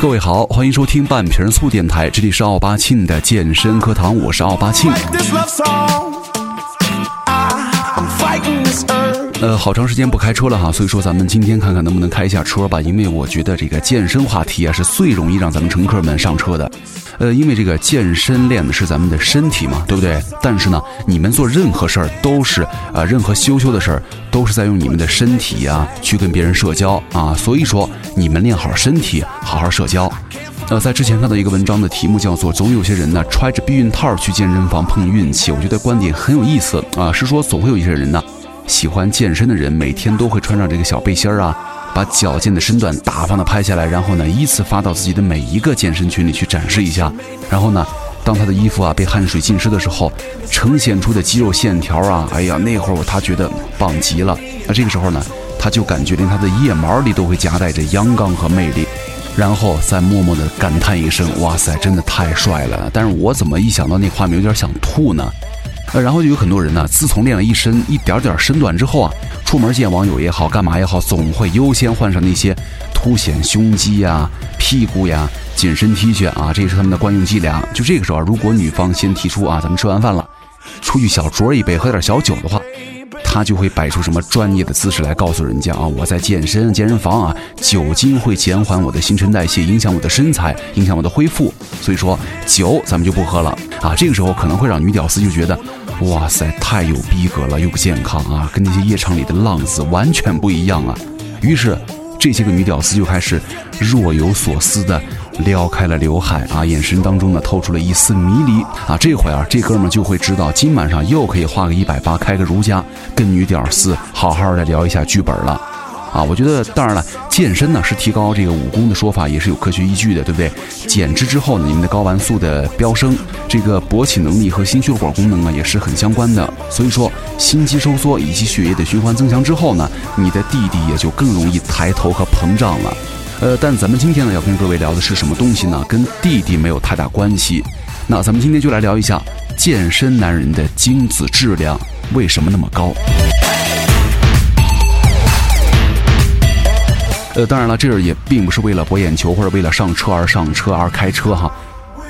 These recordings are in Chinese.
各位好，欢迎收听半瓶醋电台，这里是奥巴庆的健身课堂，我是奥巴庆。呃，好长时间不开车了哈，所以说咱们今天看看能不能开一下车吧，因为我觉得这个健身话题啊是最容易让咱们乘客们上车的。呃，因为这个健身练的是咱们的身体嘛，对不对？但是呢，你们做任何事儿都是啊，任何羞羞的事儿都是在用你们的身体呀去跟别人社交啊，所以说你们练好身体，好好社交。呃，在之前看到一个文章的题目叫做“总有些人呢揣着避孕套去健身房碰运气”，我觉得观点很有意思啊，是说总会有一些人呢。喜欢健身的人每天都会穿上这个小背心儿啊，把矫健的身段大方的拍下来，然后呢依次发到自己的每一个健身群里去展示一下。然后呢，当他的衣服啊被汗水浸湿的时候，呈现出的肌肉线条啊，哎呀，那会儿他觉得棒极了。那这个时候呢，他就感觉连他的腋毛里都会夹带着阳刚和魅力，然后再默默地感叹一声：“哇塞，真的太帅了！”但是我怎么一想到那画面有点想吐呢？然后就有很多人呢，自从练了一身一点点身段之后啊，出门见网友也好，干嘛也好，总会优先换上那些凸显胸肌呀、屁股呀、紧身 T 恤啊，这也是他们的惯用伎俩。就这个时候，如果女方先提出啊，咱们吃完饭了，出去小酌一杯，喝点小酒的话，他就会摆出什么专业的姿势来告诉人家啊，我在健身，健身房啊，酒精会减缓我的新陈代谢，影响我的身材，影响我的恢复，所以说酒咱们就不喝了啊。这个时候可能会让女屌丝就觉得。哇塞，太有逼格了，又不健康啊，跟那些夜场里的浪子完全不一样啊！于是，这些个女屌丝就开始若有所思的撩开了刘海啊，眼神当中呢透出了一丝迷离啊。这会儿啊，这哥们儿就会知道今晚上又可以花个一百八开个如家，跟女屌丝好好的聊一下剧本了。啊，我觉得当然了，健身呢是提高这个武功的说法也是有科学依据的，对不对？减脂之后呢，你们的睾丸素的飙升，这个勃起能力和心血管功能啊也是很相关的。所以说，心肌收缩以及血液的循环增强之后呢，你的弟弟也就更容易抬头和膨胀了。呃，但咱们今天呢要跟各位聊的是什么东西呢？跟弟弟没有太大关系。那咱们今天就来聊一下健身男人的精子质量为什么那么高。呃，当然了，这儿也并不是为了博眼球或者为了上车而上车而开车哈，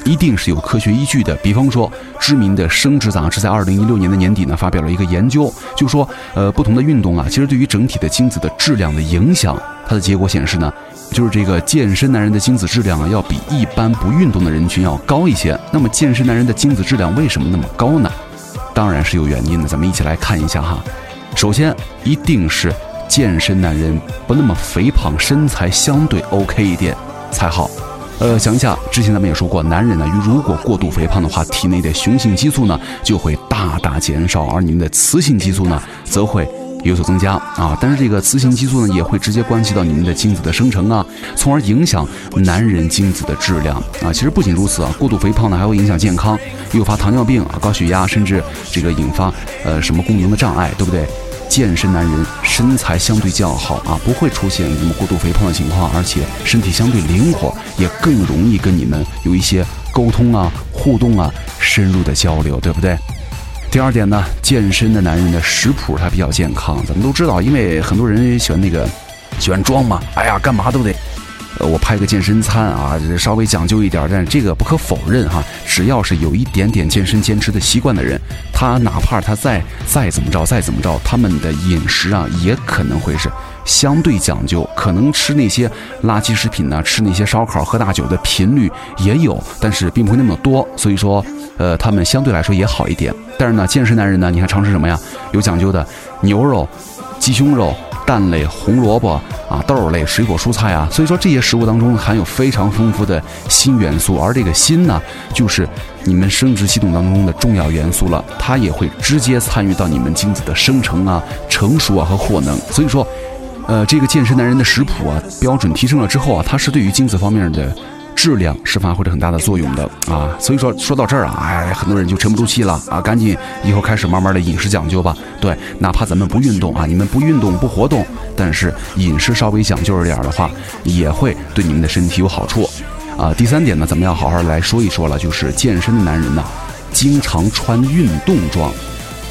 一定是有科学依据的。比方说，知名的生殖杂志在二零一六年的年底呢，发表了一个研究，就说，呃，不同的运动啊，其实对于整体的精子的质量的影响。它的结果显示呢，就是这个健身男人的精子质量啊，要比一般不运动的人群要高一些。那么，健身男人的精子质量为什么那么高呢？当然是有原因的，咱们一起来看一下哈。首先，一定是。健身男人不那么肥胖，身材相对 OK 一点才好。呃，想一下，之前咱们也说过，男人呢，如果过度肥胖的话，体内的雄性激素呢就会大大减少，而你们的雌性激素呢则会有所增加啊。但是这个雌性激素呢也会直接关系到你们的精子的生成啊，从而影响男人精子的质量啊。其实不仅如此啊，过度肥胖呢还会影响健康，诱发糖尿病啊、高血压，甚至这个引发呃什么功能的障碍，对不对？健身男人身材相对较好啊，不会出现这么过度肥胖的情况，而且身体相对灵活，也更容易跟你们有一些沟通啊、互动啊、深入的交流，对不对？第二点呢，健身的男人的食谱他比较健康，咱们都知道，因为很多人喜欢那个喜欢装嘛，哎呀，干嘛都得。呃，我拍个健身餐啊，稍微讲究一点，但是这个不可否认哈，只要是有一点点健身坚持的习惯的人，他哪怕他再再怎么着，再怎么着，他们的饮食啊，也可能会是相对讲究，可能吃那些垃圾食品呢，吃那些烧烤、喝大酒的频率也有，但是并不会那么多，所以说，呃，他们相对来说也好一点。但是呢，健身男人呢，你还常吃什么呀？有讲究的牛肉、鸡胸肉。蛋类、红萝卜啊、豆类、水果、蔬菜啊，所以说这些食物当中含有非常丰富的锌元素，而这个锌呢，就是你们生殖系统当中的重要元素了，它也会直接参与到你们精子的生成啊、成熟啊和获能。所以说，呃，这个健身男人的食谱啊，标准提升了之后啊，它是对于精子方面的。质量是发挥着很大的作用的啊，所以说说到这儿啊，哎，很多人就沉不住气了啊，赶紧以后开始慢慢的饮食讲究吧。对，哪怕咱们不运动啊，你们不运动不活动，但是饮食稍微讲究一点的话，也会对你们的身体有好处啊。第三点呢，咱们要好好来说一说了，就是健身的男人呢，经常穿运动装。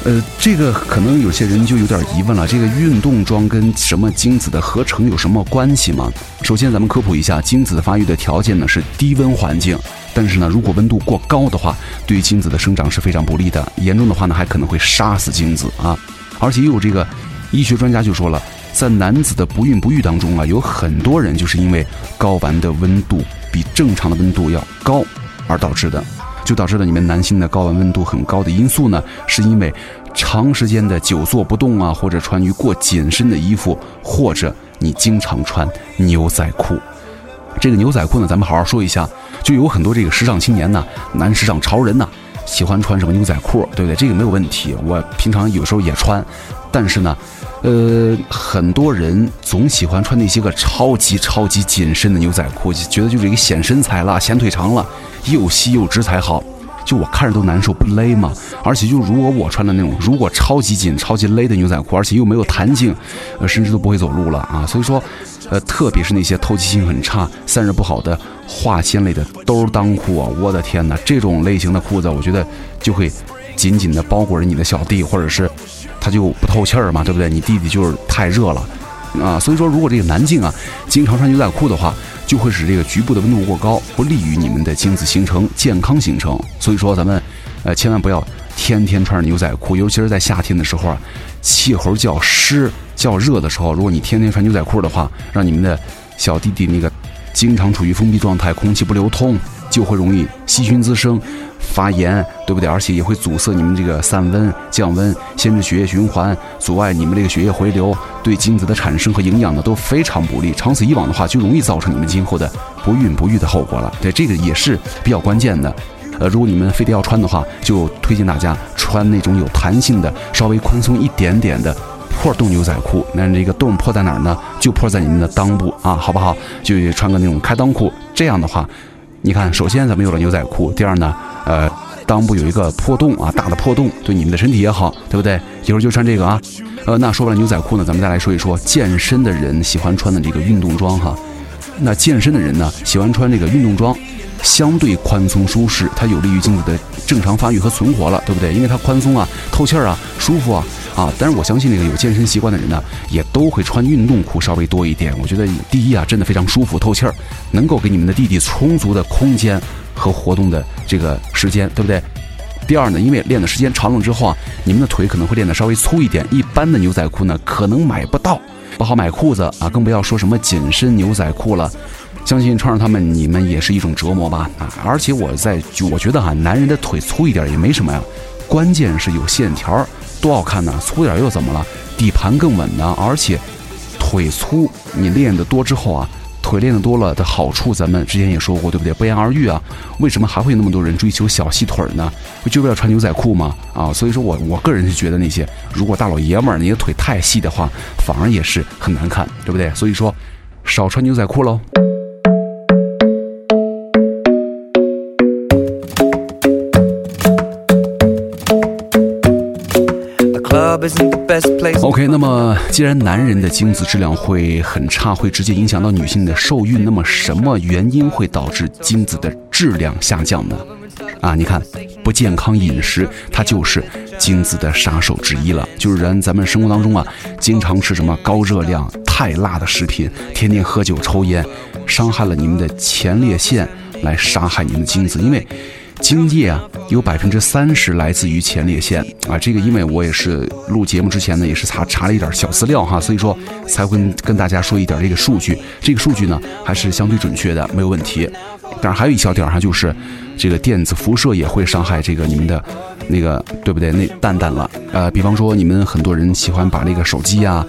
呃，这个可能有些人就有点疑问了，这个运动装跟什么精子的合成有什么关系吗？首先，咱们科普一下，精子发育的条件呢是低温环境，但是呢，如果温度过高的话，对精子的生长是非常不利的，严重的话呢，还可能会杀死精子啊。而且又有这个医学专家就说了，在男子的不孕不育当中啊，有很多人就是因为睾丸的温度比正常的温度要高而导致的。就导致了你们男性的睾丸温度很高的因素呢，是因为长时间的久坐不动啊，或者穿于过紧身的衣服，或者你经常穿牛仔裤。这个牛仔裤呢，咱们好好说一下。就有很多这个时尚青年呢，男时尚潮人呐，喜欢穿什么牛仔裤，对不对？这个没有问题，我平常有时候也穿。但是呢，呃，很多人总喜欢穿那些个超级超级紧身的牛仔裤，就觉得就是一个显身材了，显腿长了。又细又直才好，就我看着都难受，不勒吗？而且就如果我穿的那种，如果超级紧、超级勒的牛仔裤，而且又没有弹性，呃，甚至都不会走路了啊！所以说，呃，特别是那些透气性很差、散热不好的化纤类的兜裆裤啊，我的天哪，这种类型的裤子，我觉得就会紧紧的包裹着你的小弟，或者是它就不透气儿嘛，对不对？你弟弟就是太热了啊！所以说，如果这个男性啊，经常穿牛仔裤的话，就会使这个局部的温度过高，不利于你们的精子形成、健康形成。所以说，咱们，呃，千万不要天天穿着牛仔裤，尤其是在夏天的时候啊，气候较湿、较热的时候，如果你天天穿牛仔裤的话，让你们的小弟弟那个经常处于封闭状态，空气不流通，就会容易细菌滋生。发炎，对不对？而且也会阻塞你们这个散温、降温，限制血液循环，阻碍你们这个血液回流，对精子的产生和营养呢都非常不利。长此以往的话，就容易造成你们今后的不孕不育的后果了。对，这个也是比较关键的。呃，如果你们非得要穿的话，就推荐大家穿那种有弹性的、稍微宽松一点点的破洞牛仔裤。那这个洞破在哪儿呢？就破在你们的裆部啊，好不好？就穿个那种开裆裤。这样的话，你看，首先咱们有了牛仔裤，第二呢？呃，裆部有一个破洞啊，大的破洞，对你们的身体也好，对不对？一会儿就穿这个啊。呃，那说完了牛仔裤呢，咱们再来说一说健身的人喜欢穿的这个运动装哈。那健身的人呢，喜欢穿这个运动装，相对宽松舒适，它有利于精子的正常发育和存活了，对不对？因为它宽松啊，透气儿啊，舒服啊啊。但是我相信那个有健身习惯的人呢，也都会穿运动裤稍微多一点。我觉得第一啊，真的非常舒服透气儿，能够给你们的弟弟充足的空间。和活动的这个时间，对不对？第二呢，因为练的时间长了之后啊，你们的腿可能会练得稍微粗一点，一般的牛仔裤呢可能买不到，不好买裤子啊，更不要说什么紧身牛仔裤了。相信穿上它们，你们也是一种折磨吧啊！而且我在，我觉得哈，男人的腿粗一点也没什么呀，关键是有线条，多好看呢！粗点又怎么了？底盘更稳呢，而且腿粗，你练得多之后啊。腿练得多了的好处，咱们之前也说过，对不对？不言而喻啊。为什么还会有那么多人追求小细腿呢？不就为了穿牛仔裤吗？啊，所以说我我个人是觉得那些如果大老爷们儿，你的腿太细的话，反而也是很难看，对不对？所以说，少穿牛仔裤喽。那么既然男人的精子质量会很差，会直接影响到女性的受孕，那么什么原因会导致精子的质量下降呢？啊，你看，不健康饮食，它就是精子的杀手之一了。就是人咱们生活当中啊，经常吃什么高热量、太辣的食品，天天喝酒抽烟，伤害了你们的前列腺，来杀害你们的精子，因为。精液啊，有百分之三十来自于前列腺啊。这个因为我也是录节目之前呢，也是查查了一点小资料哈，所以说才会跟大家说一点这个数据。这个数据呢还是相对准确的，没有问题。但是还有一小点哈，就是这个电子辐射也会伤害这个你们的那个对不对？那蛋蛋了。呃，比方说你们很多人喜欢把那个手机呀、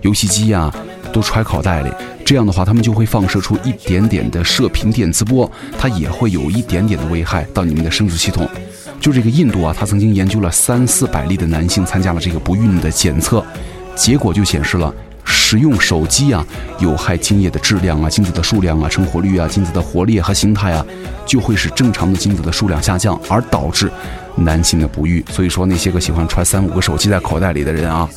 游戏机呀都揣口袋里。这样的话，他们就会放射出一点点的射频电磁波，它也会有一点点的危害到你们的生殖系统。就这个印度啊，他曾经研究了三四百例的男性参加了这个不孕的检测，结果就显示了使用手机啊，有害精液的质量啊、精子的数量啊、成活率啊、精子的活力和形态啊，就会使正常的精子的数量下降，而导致男性的不育。所以说，那些个喜欢揣三五个手机在口袋里的人啊。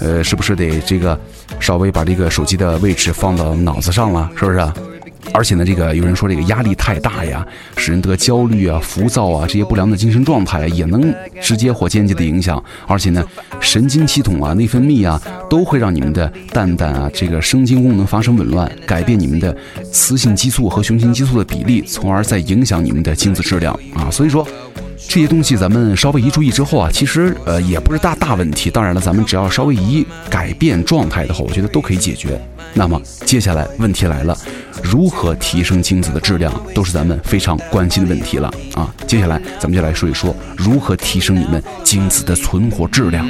呃，是不是得这个稍微把这个手机的位置放到脑子上了？是不是？而且呢，这个有人说这个压力太大呀，使人得焦虑啊、浮躁啊这些不良的精神状态也能直接或间接的影响。而且呢，神经系统啊、内分泌啊都会让你们的蛋蛋啊这个生精功能发生紊乱，改变你们的雌性激素和雄性激素的比例，从而再影响你们的精子质量啊。所以说。这些东西咱们稍微一注意之后啊，其实呃也不是大大问题。当然了，咱们只要稍微一改变状态的话，我觉得都可以解决。那么接下来问题来了，如何提升精子的质量，都是咱们非常关心的问题了啊。接下来咱们就来说一说如何提升你们精子的存活质量。啊，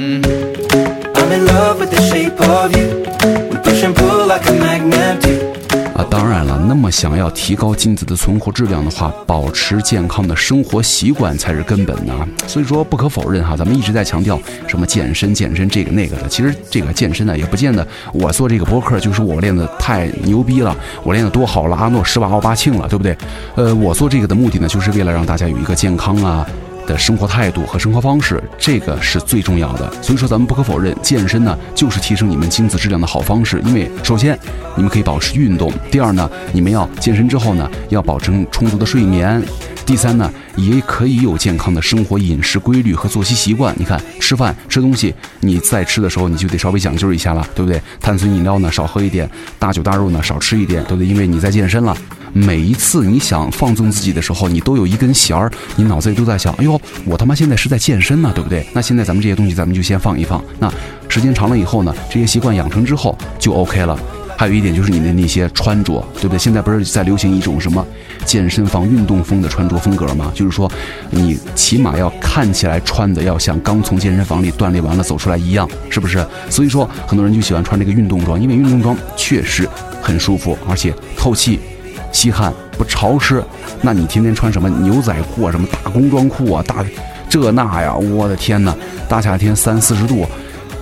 当然了，那么想要提高精子的存活质量的话，保持健康的生活习惯才是根本呢。所以说，不可否认哈，咱们一直在强调什么健身、健身这个那个的。其实这个健身呢，也不见得我做这个博客就是我练的太牛逼了，我练的多好了，阿诺施瓦奥巴庆了，对不对？呃，我做这个的目的呢，就是为了让大家有一个健康啊。的生活态度和生活方式，这个是最重要的。所以说，咱们不可否认，健身呢就是提升你们精子质量的好方式。因为首先，你们可以保持运动；第二呢，你们要健身之后呢，要保证充足的睡眠；第三呢，也可以有健康的生活饮食规律和作息习惯。你看，吃饭吃东西，你在吃的时候你就得稍微讲究一下了，对不对？碳酸饮料呢少喝一点，大酒大肉呢少吃一点，对不对？因为你在健身了。每一次你想放纵自己的时候，你都有一根弦儿，你脑子里都在想：哎呦，我他妈现在是在健身呢，对不对？那现在咱们这些东西，咱们就先放一放。那时间长了以后呢，这些习惯养成之后就 OK 了。还有一点就是你的那些穿着，对不对？现在不是在流行一种什么健身房运动风的穿着风格吗？就是说，你起码要看起来穿的要像刚从健身房里锻炼完了走出来一样，是不是？所以说，很多人就喜欢穿这个运动装，因为运动装确实很舒服，而且透气。吸汗不潮湿，那你天天穿什么牛仔裤啊，什么大工装裤啊，大这那呀，我的天哪！大夏天三四十度，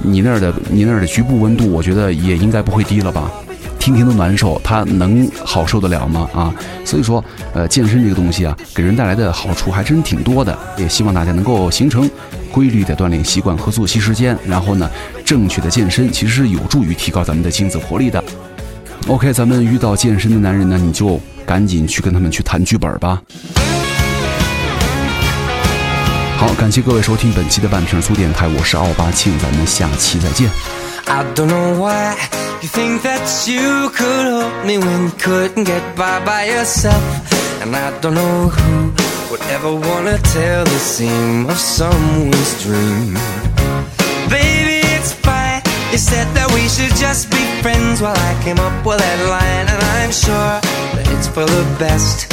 你那儿的你那儿的局部温度，我觉得也应该不会低了吧？天天都难受，它能好受得了吗？啊，所以说，呃，健身这个东西啊，给人带来的好处还真挺多的。也希望大家能够形成规律的锻炼习惯和作息时间，然后呢，正确的健身其实是有助于提高咱们的精子活力的。OK，咱们遇到健身的男人呢，你就赶紧去跟他们去谈剧本吧。好，感谢各位收听本期的半瓶醋电台，我是奥巴庆，咱们下期再见。You said that we should just be friends while I came up with that line, and I'm sure that it's for the best.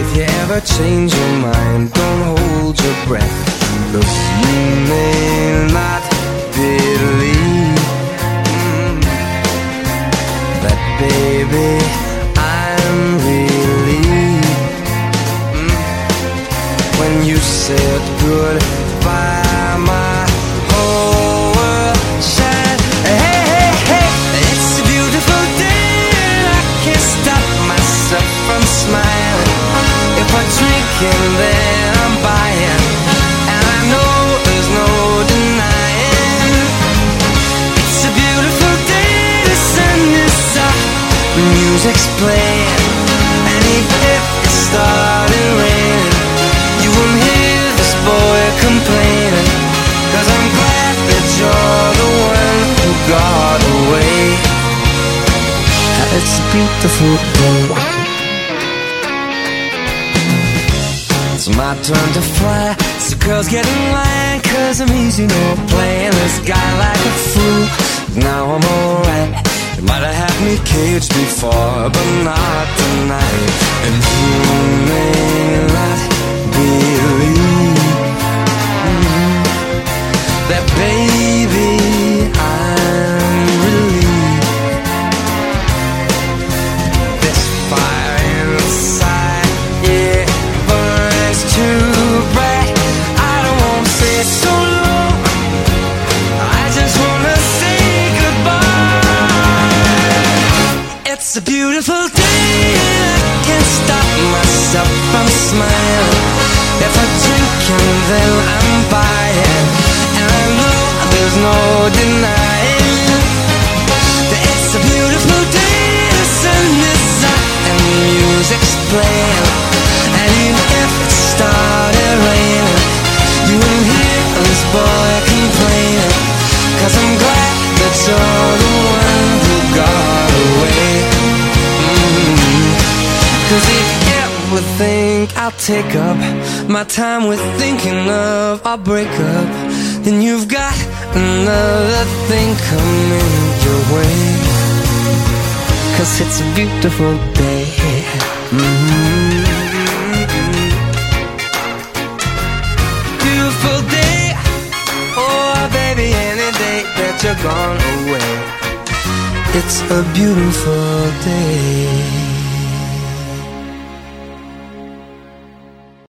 If you ever change your mind, don't hold your breath. Look, you may not believe mm, that, baby, I'm relieved mm, when you said goodbye, Beautiful day. It's my turn to fly. So girls get in line, cause I'm easy, no playing this guy like a fool. Now I'm alright. You might have had me caged before, but not tonight. And you may not believe no denying that it's a beautiful day. The sun is up and the music's playing. And even if it started raining, you wouldn't hear this boy complaining. Cause I'm glad that you're the one who got away. Mm-hmm. Cause if ever think I'll take up my time with thinking of our breakup, then you've got another thing coming your way. Cause it's a beautiful day. Mm-hmm. Beautiful day. Oh, baby, any day that you're gone away. It's a beautiful day.